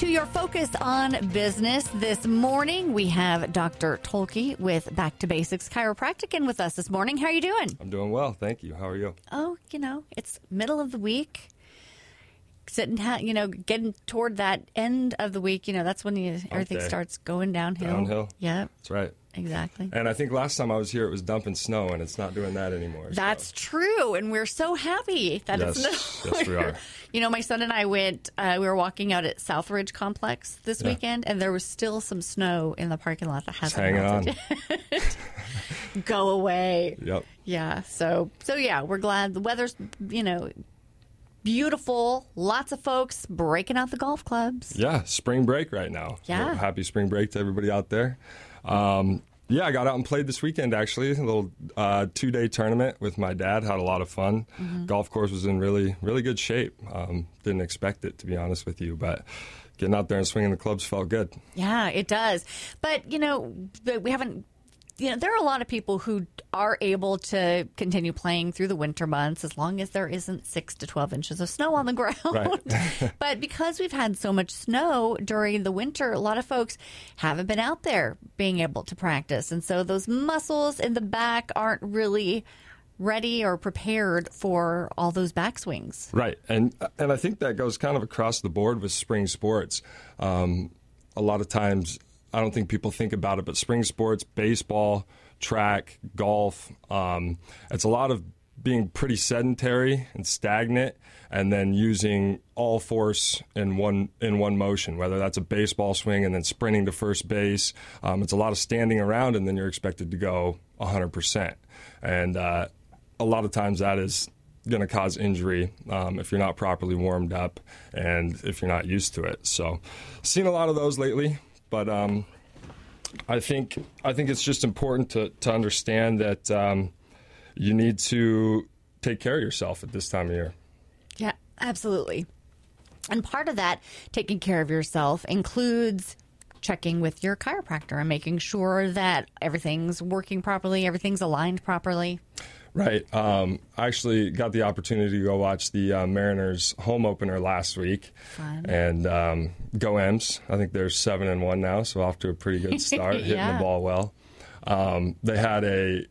to your focus on business. This morning, we have Dr. Tolke with Back to Basics Chiropractic in with us this morning. How are you doing? I'm doing well, thank you. How are you? Oh, you know, it's middle of the week. Sitting, you know, getting toward that end of the week, you know, that's when you, everything Okay. starts going downhill. Downhill. Yeah, That's right. Exactly. And I think last time I was here, it was dumping snow, and it's not doing that anymore. so- That's true, and we're so happy that it's Yes, no yes, we are. You know, my son and I went. Uh, we were walking out at Southridge Complex this Yeah. weekend, and there was still some snow in the parking lot that hasn't on. melted. Go away. Yep. Yeah. So so yeah, we're glad the weather's you know beautiful. Lots of folks breaking out the golf clubs. Yeah, spring break right now. Yeah. So happy spring break to everybody out there. Um, yeah, I got out and played this weekend actually. A little uh, two day tournament with my dad. Had a lot of fun. Mm-hmm. Golf course was in really, really good shape. Um, didn't expect it, to be honest with you, but getting out there and swinging the clubs felt good. Yeah, it does. But you know, we haven't. You know, there are a lot of people who are able to continue playing through the winter months as long as there isn't six to twelve inches of snow on the ground. Right. but because we've had so much snow during the winter, a lot of folks haven't been out there being able to practice, and so those muscles in the back aren't really ready or prepared for all those backswings. Right, and and I think that goes kind of across the board with spring sports. Um, a lot of times, I don't think people think about it, but spring sports, baseball, track, golf, um, it's a lot of being pretty sedentary and stagnant, and then using all force in one in one motion. Whether that's a baseball swing and then sprinting to first base, um, it's a lot of standing around, and then you're expected to go 100 percent. And uh, a lot of times that is going to cause injury um, if you're not properly warmed up and if you're not used to it. So, seen a lot of those lately, but um, I think I think it's just important to to understand that um, you need to take care of yourself at this time of year. Yeah, absolutely. And part of that, taking care of yourself, includes checking with your chiropractor and making sure that everything's working properly, everything's aligned properly. Right. Um, I actually got the opportunity to go watch the uh, Mariners home opener last week, Fun. and um, go M's. I think they're seven and one now, so off to a pretty good start, hitting Yeah. the ball well. Um, they had a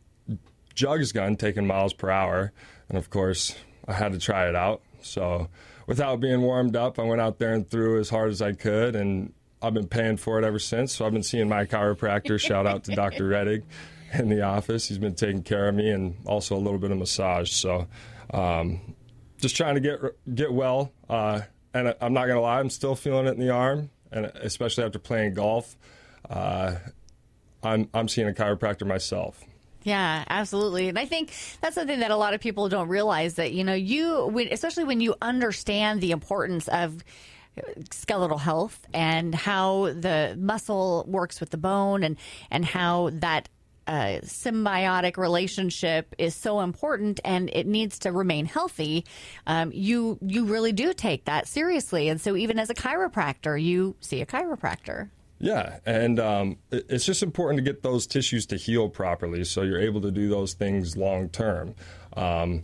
jugs gun taking miles per hour, and of course, I had to try it out. So, without being warmed up, I went out there and threw as hard as I could, and I've been paying for it ever since. So, I've been seeing my chiropractor. shout out to Dr. Reddig in the office. He's been taking care of me, and also a little bit of massage. So, um, just trying to get get well. Uh, and I'm not gonna lie, I'm still feeling it in the arm, and especially after playing golf. Uh, I'm I'm seeing a chiropractor myself. Yeah, absolutely. And I think that's something that a lot of people don't realize that, you know, you, when- especially when you understand the importance of skeletal health and how the muscle works with the bone and, and how that uh, symbiotic relationship is so important and it needs to remain healthy. Um, you you really do take that seriously, and so even as a chiropractor, you see a chiropractor. Yeah, and um, it's just important to get those tissues to heal properly, so you're able to do those things long term. Um,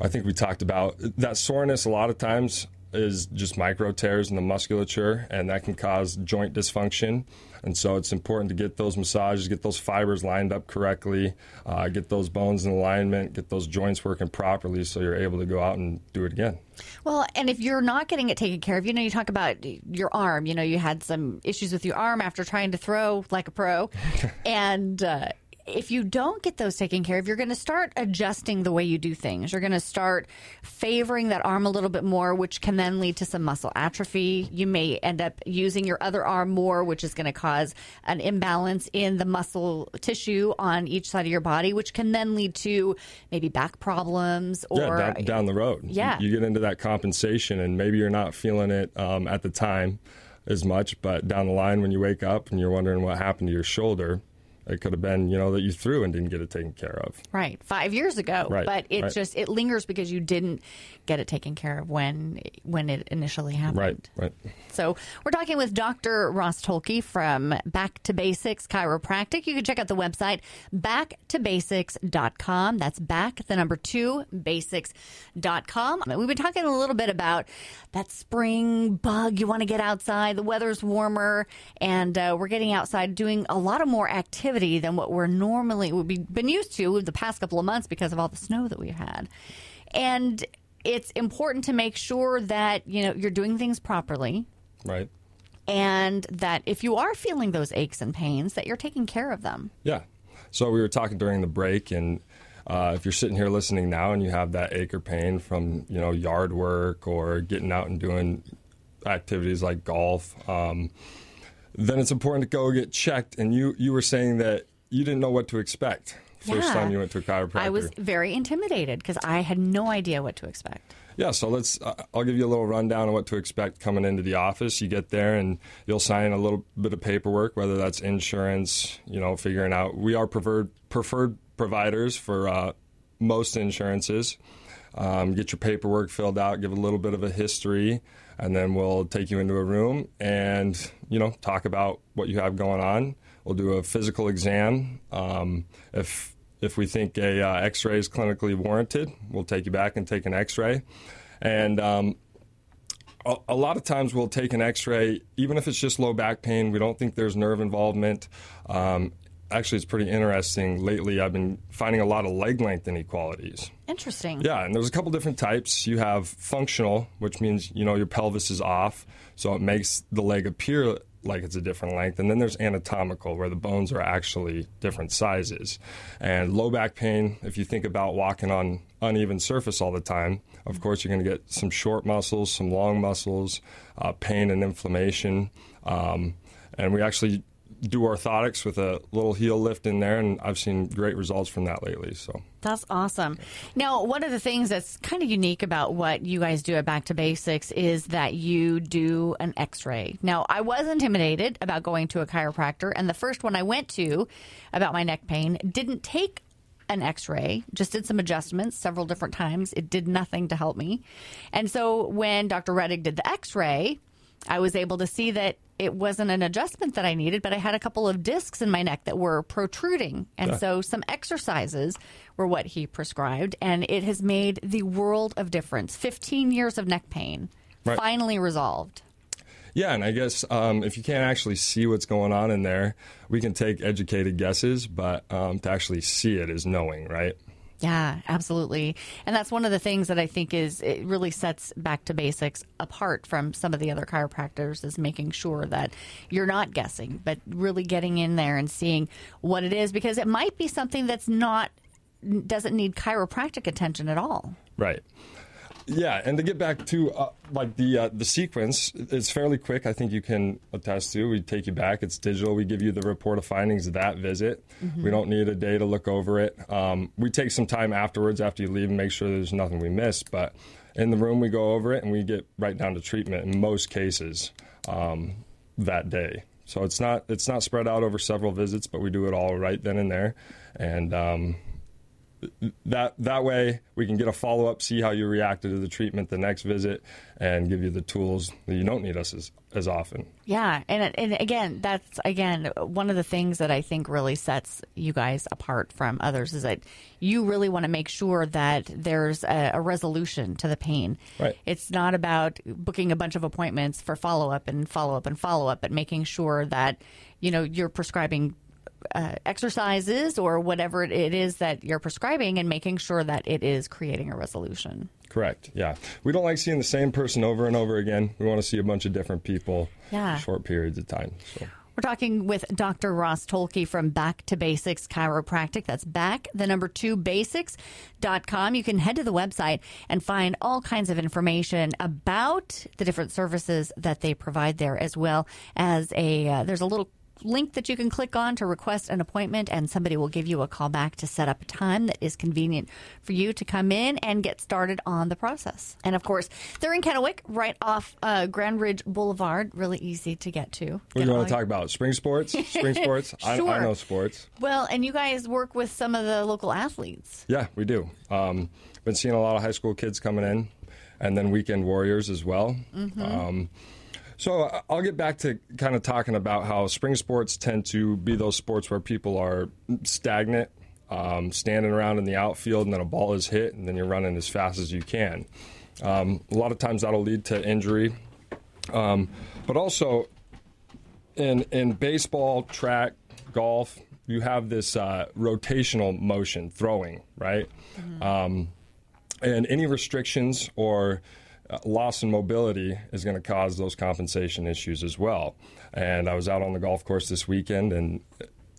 I think we talked about that soreness. A lot of times is just micro tears in the musculature, and that can cause joint dysfunction. And so it's important to get those massages, get those fibers lined up correctly, uh, get those bones in alignment, get those joints working properly, so you're able to go out and do it again. Well, and if you're not getting it taken care of, you know, you talk about your arm. You know, you had some issues with your arm after trying to throw like a pro, and uh, if you don't get those taken care of, you're going to start adjusting the way you do things. You're going to start favoring that arm a little bit more, which can then lead to some muscle atrophy. You may end up using your other arm more, which is going to cause an imbalance in the muscle tissue on each side of your body, which can then lead to maybe back problems or yeah, down, down the road. Yeah. You, you get into that compensation, and maybe you're not feeling it um, at the time as much, but down the line when you wake up and you're wondering what happened to your shoulder, It could have been, you know, that you threw and didn't get it taken care of. Right, five years ago. Right, But it right. just it lingers because you didn't get it taken care of when when it initially happened. Right, right. So we're talking with Dr. Ross Tolke from Back to Basics Chiropractic. You can check out the website backtobasics.com. That's back the number two basics.com. We've been talking a little bit about that spring bug. You want to get outside. The weather's warmer, and uh, we're getting outside doing a lot of more activity than what we're normally would be been used to the past couple of months because of all the snow that we've had. And it's important to make sure that you know you're doing things properly Right. and that if you are feeling those aches and pains that you're taking care of them Yeah. So we were talking during the break, and uh, if you're sitting here listening now and you have that ache or pain from you know yard work or getting out and doing activities like golf, um, then it's important to go get checked. And you you were saying that you didn't know what to expect first Yeah. time you went to a chiropractor. i was very intimidated because i had no idea what to expect Yeah, so let's. Uh, I'll give you a little rundown on what to expect coming into the office. You get there and you'll sign a little bit of paperwork, whether that's insurance, you know, figuring out. We are preferred preferred providers for uh, most insurances. Um, get your paperwork filled out, give a little bit of a history, and then we'll take you into a room and you know talk about what you have going on. We'll do a physical exam. Um, if if we think a uh, X-ray is clinically warranted, we'll take you back and take an X-ray. And um, a, a lot of times we'll take an X-ray, even if it's just low back pain. We don't think there's nerve involvement. Um, actually, it's pretty interesting. Lately, I've been finding a lot of leg length inequalities. interesting Yeah, and there's a couple different types. You have functional, which means you know your pelvis is off, so it makes the leg appear like it's a different length. And then there's anatomical, where the bones are actually different sizes. And low back pain, if you think about walking on uneven surface all the time, of course you're going to get some short muscles, some long muscles, uh, pain and inflammation. Um, and we actually do orthotics with a little heel lift in there, and I've seen great results from that lately. So. That's awesome. Now, one of the things that's kind of unique about what you guys do at Back to Basics is that you do an x ray. Now, I was intimidated about going to a chiropractor, and the first one I went to about my neck pain didn't take an x ray, just did some adjustments several different times. It did nothing to help me. And so when Dr. Reddick did the x ray, I was able to see that it wasn't an adjustment that I needed, but I had a couple of discs in my neck that were protruding. And so some exercises were what he prescribed, and it has made the world of difference. 15 years of neck pain Right. finally resolved. Yeah, and I guess um, if you can't actually see what's going on in there, we can take educated guesses, but um, to actually see it is knowing, right? Yeah, absolutely. And that's one of the things that I think is it really sets back to basics apart from some of the other chiropractors is making sure that you're not guessing, but really getting in there and seeing what it is because it might be something that's not doesn't need chiropractic attention at all. Right. Yeah, and to get back to uh, like the uh, the sequence, it's fairly quick. I think you can attest to. We take you back. It's digital. We give you the report of findings of that visit. We don't need a day to look over it. Um, we take some time afterwards after you leave and make sure there's nothing we missed. But in the room, we go over it and we get right down to treatment in most cases um, that day. So it's not it's not spread out over several visits, but we do it all right then and there, and um, that that way we can get a follow up, see how you reacted to the treatment the next visit, and give you the tools that you don't need us as, as often. Yeah, and and again, that's again one of the things that I think really sets you guys apart from others is that you really want to make sure that there's a, a resolution to the pain. Right. It's not about booking a bunch of appointments for follow up and follow up and follow up, but making sure that you know you're prescribing uh, exercises or whatever it is that you're prescribing and making sure that it is creating a resolution. Correct. Yeah, we don't like seeing the same person over and over again. We want to see a bunch of different people, Yeah. for short periods of time. So. We're talking with Dr. Ross Tolke from Back to Basics Chiropractic. That's back, the number two, basics.com. You can head to the website and find all kinds of information about the different services that they provide there, as well as a, uh, there's a little link that you can click on to request an appointment, and somebody will give you a call back to set up a time that is convenient for you to come in and get started on the process. And of course, they're in Kennewick, right off uh, Grandridge Boulevard. Really easy to get to. What do you want to talk about? Spring sports? Spring sports? sure. I, I know sports. Well, and you guys work with some of the local athletes. Yeah, we do. Um, been seeing a lot of high school kids coming in, and then weekend warriors as well. Mm-hmm. Um, so uh, I'll get back to kind of talking about how spring sports tend to be those sports where people are stagnant, um, standing around in the outfield, and then a ball is hit, and then you're running as fast as you can. Um, a lot of times that'll lead to injury, um, but also in in baseball, track, golf, you have this uh, rotational motion, throwing, right? Um, and any restrictions or uh, loss in mobility is going to cause those compensation issues as well. And I was out on the golf course this weekend, and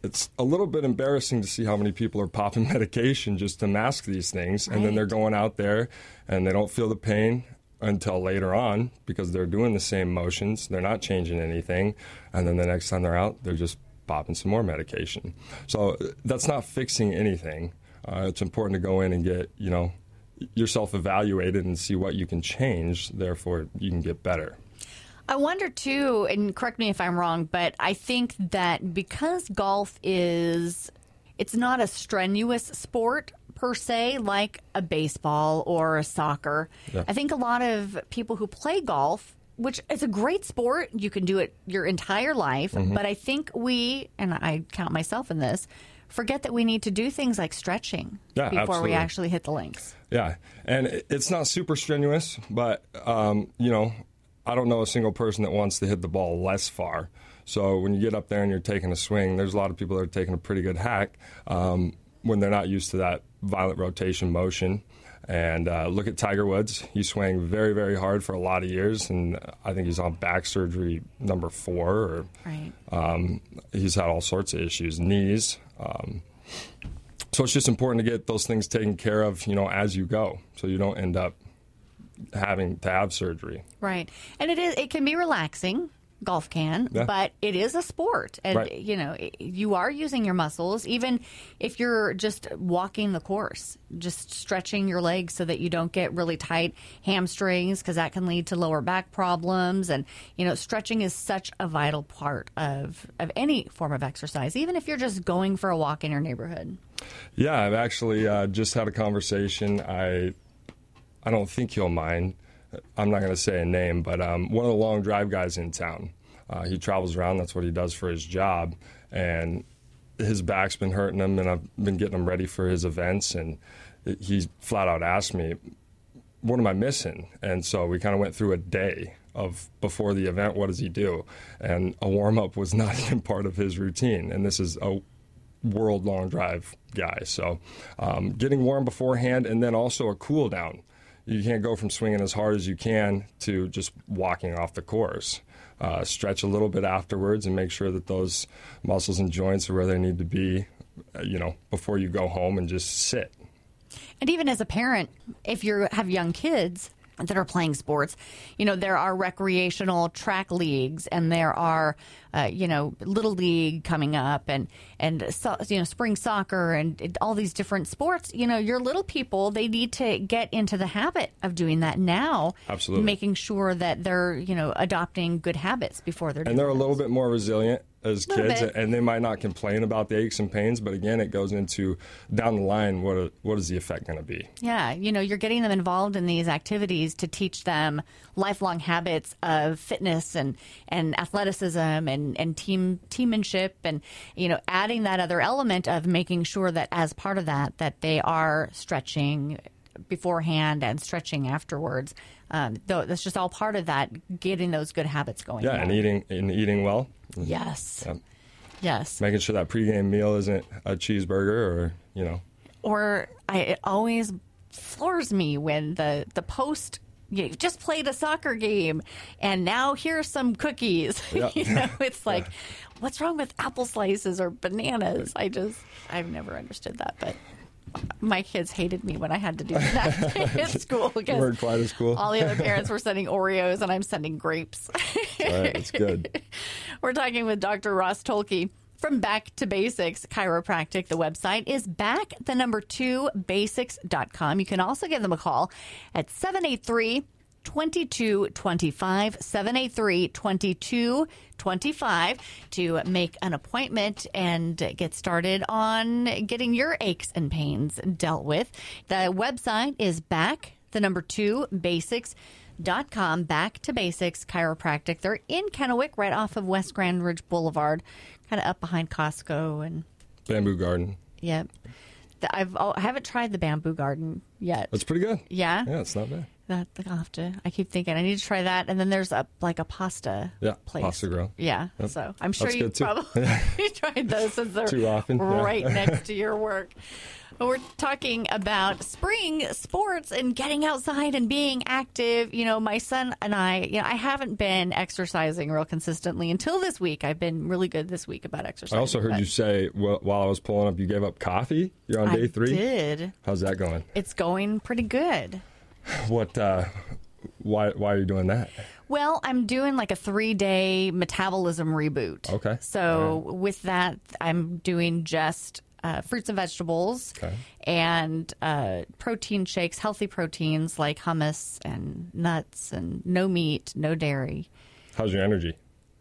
it's a little bit embarrassing to see how many people are popping medication just to mask these things, and then they're going out there and they don't feel the pain until later on because they're doing the same motions, they're not changing anything, and then the next time they're out, they're just popping some more medication. So uh, that's not fixing anything. Uh, it's important to go in and get you know yourself evaluated and see what you can change. Therefore, you can get better. I wonder too, and correct me if I'm wrong, but I think that because golf is it's not a strenuous sport per se like a baseball or a soccer. Yeah. I think a lot of people who play golf which is a great sport. You can do it your entire life, Mm-hmm. but I think we and I count myself in this forget that we need to do things like stretching Yeah, before absolutely. we actually hit the links. Yeah, and it's not super strenuous, but um, you know, I don't know a single person that wants to hit the ball less far. So when you get up there and you're taking a swing, there's a lot of people that are taking a pretty good hack um, when they're not used to that violent rotation motion. And uh, look at Tiger Woods; he swung very, very hard for a lot of years, and I think he's on back surgery number four, or Right. um, he's had all sorts of issues, knees. Um, so it's just important to get those things taken care of, you know, as you go, so you don't end up having to have surgery. Right. And it is it can be relaxing. Golf can, Yeah. but it is a sport. And Right. you know, you are using your muscles even if you're just walking the course, just stretching your legs so that you don't get really tight hamstrings because that can lead to lower back problems and you know, stretching is such a vital part of of any form of exercise, even if you're just going for a walk in your neighborhood. Yeah, I've actually uh, just had a conversation. I I don't think you'll mind. I'm not going to say a name, but um, one of the long drive guys in town. Uh, he travels around. That's what he does for his job, and his back's been hurting him, and I've been getting him ready for his events. And he flat out asked me, "What am I missing?" And so we kind of went through a day of before the event. What does he do? And a warm up was not even part of his routine. And this is a world long drive guy. So um, getting warm beforehand and then also a cool down. You can't go from swinging as hard as you can to just walking off the course. Uh, stretch a little bit afterwards and make sure that those muscles and joints are where they need to be, uh, you know, before you go home and just sit. And even as a parent, if you have young kids that are playing sports, you know, there are recreational track leagues and there are, uh, you know, little league coming up and, and, so, you know, spring soccer and all these different sports. You know, your little people, they need to get into the habit of doing that now. Absolutely. Making sure that they're, you know, adopting good habits before they're And they're a little bit more resilient as kids, bit. and they might not complain about the aches and pains. But again, it goes into down the line. What are, what is the effect going to be? Yeah, you know, you're getting them involved in these activities to teach them lifelong habits of fitness and, and athleticism and, and team teammanship and you know, adding that other element of making sure that as part of that that they are stretching beforehand and stretching afterwards. Um, though that's just all part of that, getting those good habits going. Yeah, and eating and eating well. Yes. Yeah. Yes. Making sure that pregame meal isn't a cheeseburger or you know or I, it always floors me when the the post you just played a soccer game and now here's some cookies Yeah. you know it's like what's wrong with apple slices or bananas i just i've never understood that but my kids hated me when I had to do that at school You because weren't quite as cool. all the other parents were sending Oreos and I'm sending grapes. Right, that's good. We're talking with Dr. Ross Tolke from Back to Basics Chiropractic. The website is back the number two basics.com. You can also give them a call at 783 2225 783 2225 to make an appointment and get started on getting your aches and pains dealt with. The website is back the number two basics dot com back to basics chiropractic they're in kennewick right off of west grandridge boulevard kind of up behind costco and Bamboo Garden. yep The- I've I haven't tried the bamboo garden yet. That's pretty good. Yeah, Yeah, it's not bad. That I'll have to. I keep thinking I need to try that. And then there's a like a pasta Yeah, place. Pasta Grill. Yeah, Yep. so I'm sure you probably tried those since they're Too often, yeah. right next to your work. But we're talking about spring sports and getting outside and being active. You know, my son and I, you know, I haven't been exercising real consistently until this week. I've been really good this week about exercising. I also heard but you say wh- while I was pulling up, you gave up coffee. You're on day three. did. How's that going? It's going pretty good. What? Uh, why? Why are you doing that? Well, I'm doing like a three day metabolism reboot. Okay. So with that, I'm doing just uh, fruits and vegetables Okay. and uh, protein shakes, healthy proteins like hummus and nuts and no meat, no dairy. How's your energy?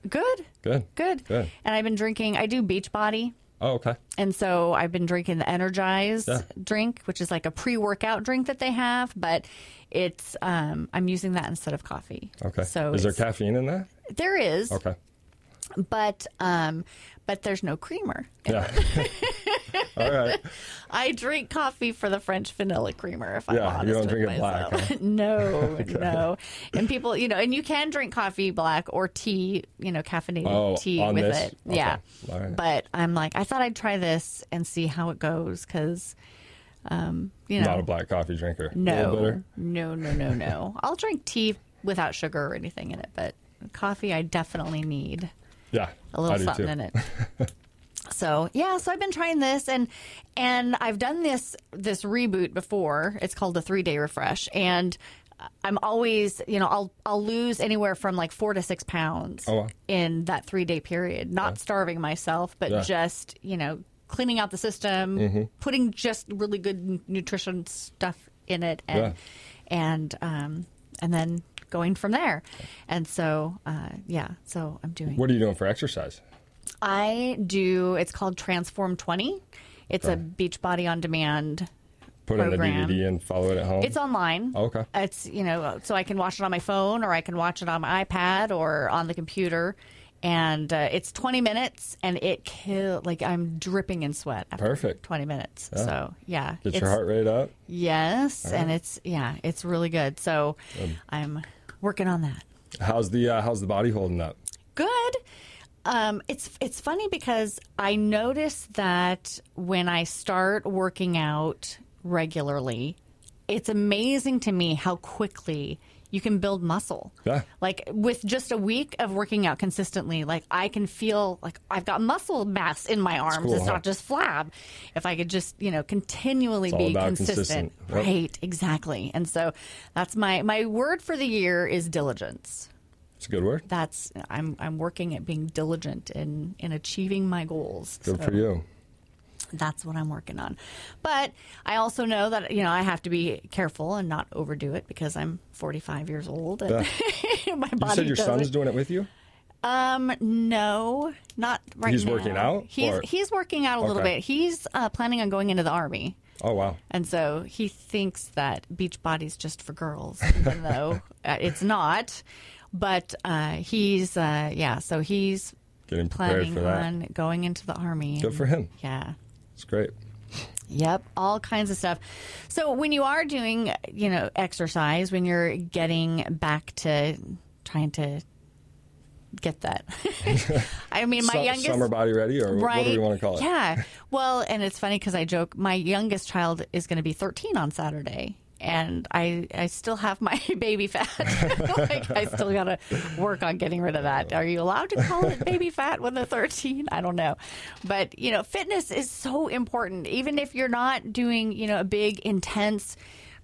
Good. Good. Good. Good. And I've been drinking, I do Beachbody. Oh, okay. And so I've been drinking the Energize Yeah. drink, which is like a pre-workout drink that they have, but it's um, I'm using that instead of coffee. Okay. So is there caffeine in that? there is, Okay. But um, but there's no creamer. Yeah. All right. I drink coffee for the French vanilla creamer. If I'm honest you don't with drink it black, myself. huh? no, no. And people, you know, and you can drink coffee black or tea, you know, caffeinated Oh, tea with this? it. Okay. Yeah. Right. But I'm like, I thought I'd try this and see how it goes because, um, you know, Not a black coffee drinker. No, no, no, no, no. I'll drink tea without sugar or anything in it, but coffee I definitely need Yeah. a little something too. in it. so yeah, so I've been trying this and and I've done this this reboot before. It's called the three day refresh, and I'm always you know I'll I'll lose anywhere from like four to six pounds Oh, wow. in that three day period. Not starving myself, but Yeah. just you know cleaning out the system, Mm-hmm. putting just really good nutrition stuff in it, and Yeah. and um and then going from there. And so uh, yeah, so I'm doing. What are you doing for exercise? I do. It's called Transform Twenty. It's a Beachbody on demand. Put in Program. the DVD and follow it at home. It's online. Oh, okay. It's you know, so I can watch it on my phone, or I can watch it on my iPad, or on the computer. And uh, it's 20 minutes, and it kill like I'm dripping in sweat. After Perfect. 20 minutes. So yeah, Get your heart rate up. Yes, and it's yeah, it's really good. So I'm working on that. How's the uh, How's the body holding up? good. Um, it's it's funny because I notice that when I start working out regularly, it's amazing to me how quickly you can build muscle. Yeah. Like with just a week of working out consistently, like I can feel like I've got muscle mass in my arms. cool, it's huh? not just flab. If I could just, you know, continually be consistent. consistent. Yep. Right, exactly. And so that's my my word for the year is diligence It's a good word. that's I'm I'm working at being diligent in in achieving my goals. Good So for you. That's what I'm working on. But I also know that you know I have to be careful and not overdo it because I'm 45 years old and my body You said your son's doing it with you. um no, not right He's now. He's working out, He's or- he's working out a little bit. He's uh, planning on going into the army. Oh wow. And so he thinks that Beachbody's just for girls, even though uh, it's not. But uh, he's, uh, yeah, so he's Getting planning on going into the army. Good for him. Yeah. It's great. Yep, all kinds of stuff. So when you are doing, you know, exercise, when you're getting back to trying to get that. I mean, my Su- youngest summer body ready, or right? what do we want to call it? Yeah. Well, and it's funny because I joke. My youngest child is going to be 13 on Saturday, and I I still have my baby fat. like I still got to work on getting rid of that. Are you allowed to call it baby fat when they're 13? I don't know. But, you know, fitness is so important even if you're not doing, you know, a big intense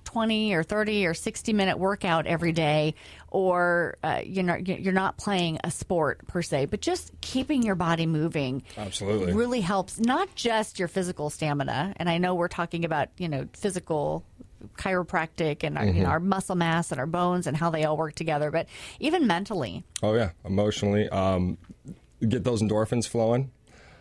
20 or 30 or 60 minute workout every day or uh, you're not you're not playing a sport per se but just keeping your body moving Absolutely. really helps not just your physical stamina and I know we're talking about you know physical chiropractic and our, you know, our muscle mass and our bones and how they all work together but even mentally Oh yeah, emotionally, um, get those endorphins flowing.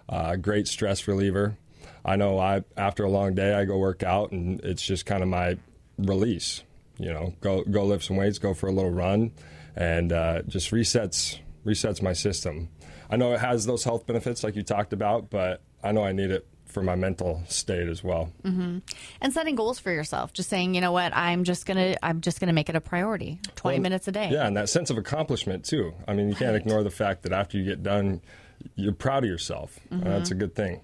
Uh, great stress reliever. I know I after a long day I go work out and it's just kind of my release. You know, go go lift some weights, go for a little run, and uh, just resets resets my system. I know it has those health benefits like you talked about, but I know I need it for my mental state as well. and setting goals for yourself just saying you know what i'm just gonna i'm just gonna make it a priority 20 Well, minutes a day Yeah, and that sense of accomplishment too. I mean, you can't ignore the fact that after you get done, you're proud of yourself. Uh, that's a good thing.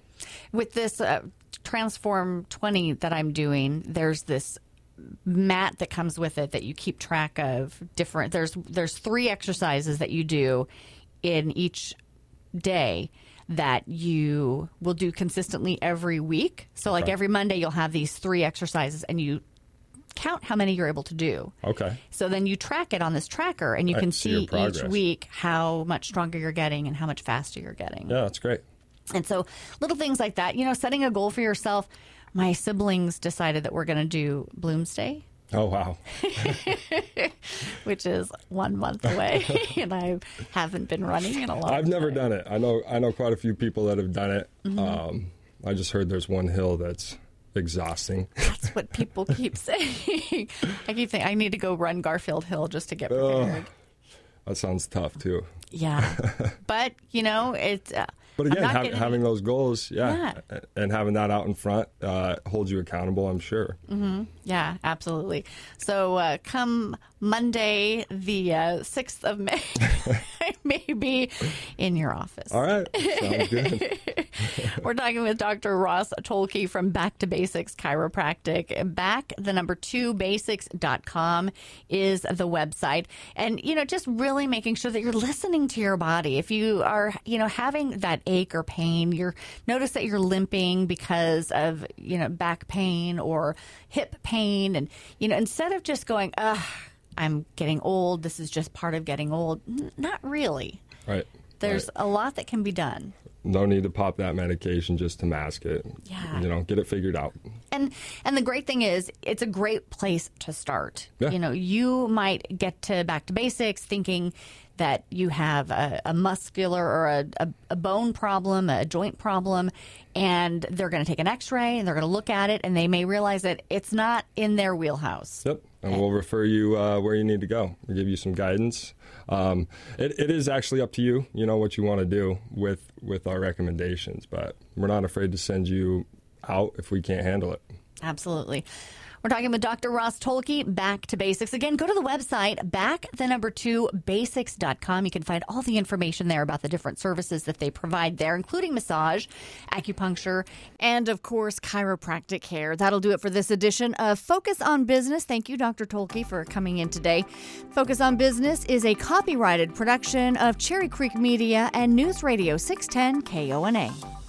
with this uh, transform 20 that i'm doing there's this mat that comes with it that you keep track of different there's there's three exercises that you do in each day that you will do consistently every week so like Okay. every monday you'll have these three exercises and you count how many you're able to do Okay. so then you track it on this tracker and you I can see see each week how much stronger you're getting and how much faster you're getting Yeah, that's great. and so little things like that, you know, setting a goal for yourself. My siblings decided that we're going to do Bloomsday, Oh wow. which is one month away, and I haven't been running in a long time. I've never time. done it. I know I know quite a few people that have done it. Mm-hmm. Um, I just heard there's one hill that's exhausting. That's what people keep saying. I keep saying I need to go run Garfield Hill just to get prepared. That sounds tough too. Yeah, but you know, it's. Uh, But again, getting having those goals, yeah, Yeah. and having that out in front uh, holds you accountable. I'm sure. Yeah, absolutely. So uh, come Monday, the uh, sixth of May, I may be in your office. All right, sounds good. We're talking with Dr. Ross Tolke from Back to Basics Chiropractic. Back, the number two, basics.com is the website. And, you know, just really making sure that you're listening to your body. If you are, you know, having that ache or pain, you're notice that you're limping because of, you know, back pain or hip pain. And, you know, instead of just going, ugh, I'm getting old, this is just part of getting old, N- not really. Right. There's right. a lot that can be done. no need to pop that medication just to mask it. Yeah. You know, get it figured out. And and the great thing is, it's a great place to start. Yeah. You know, you might get to back to basics thinking that you have a, a muscular or a, a, a bone problem, a joint problem, and they're going to take an X-ray and they're going to look at it, and they may realize that it's not in their wheelhouse. Yep. And we'll refer you uh, where you need to go. We'll give you some guidance. Um, it, it is actually up to you, you know, what you want to do with, with our recommendations, but we're not afraid to send you out if we can't handle it. Absolutely. We're talking with Dr. Ross Tolke, Back to Basics. Again, go to the website, back the number two basics.com. You can find all the information there about the different services that they provide there, including massage, acupuncture, and of course, chiropractic care. That'll do it for this edition of Focus on Business. Thank you, Dr. Tolke, for coming in today. Focus on Business is a copyrighted production of Cherry Creek Media and News Radio 610 KONA.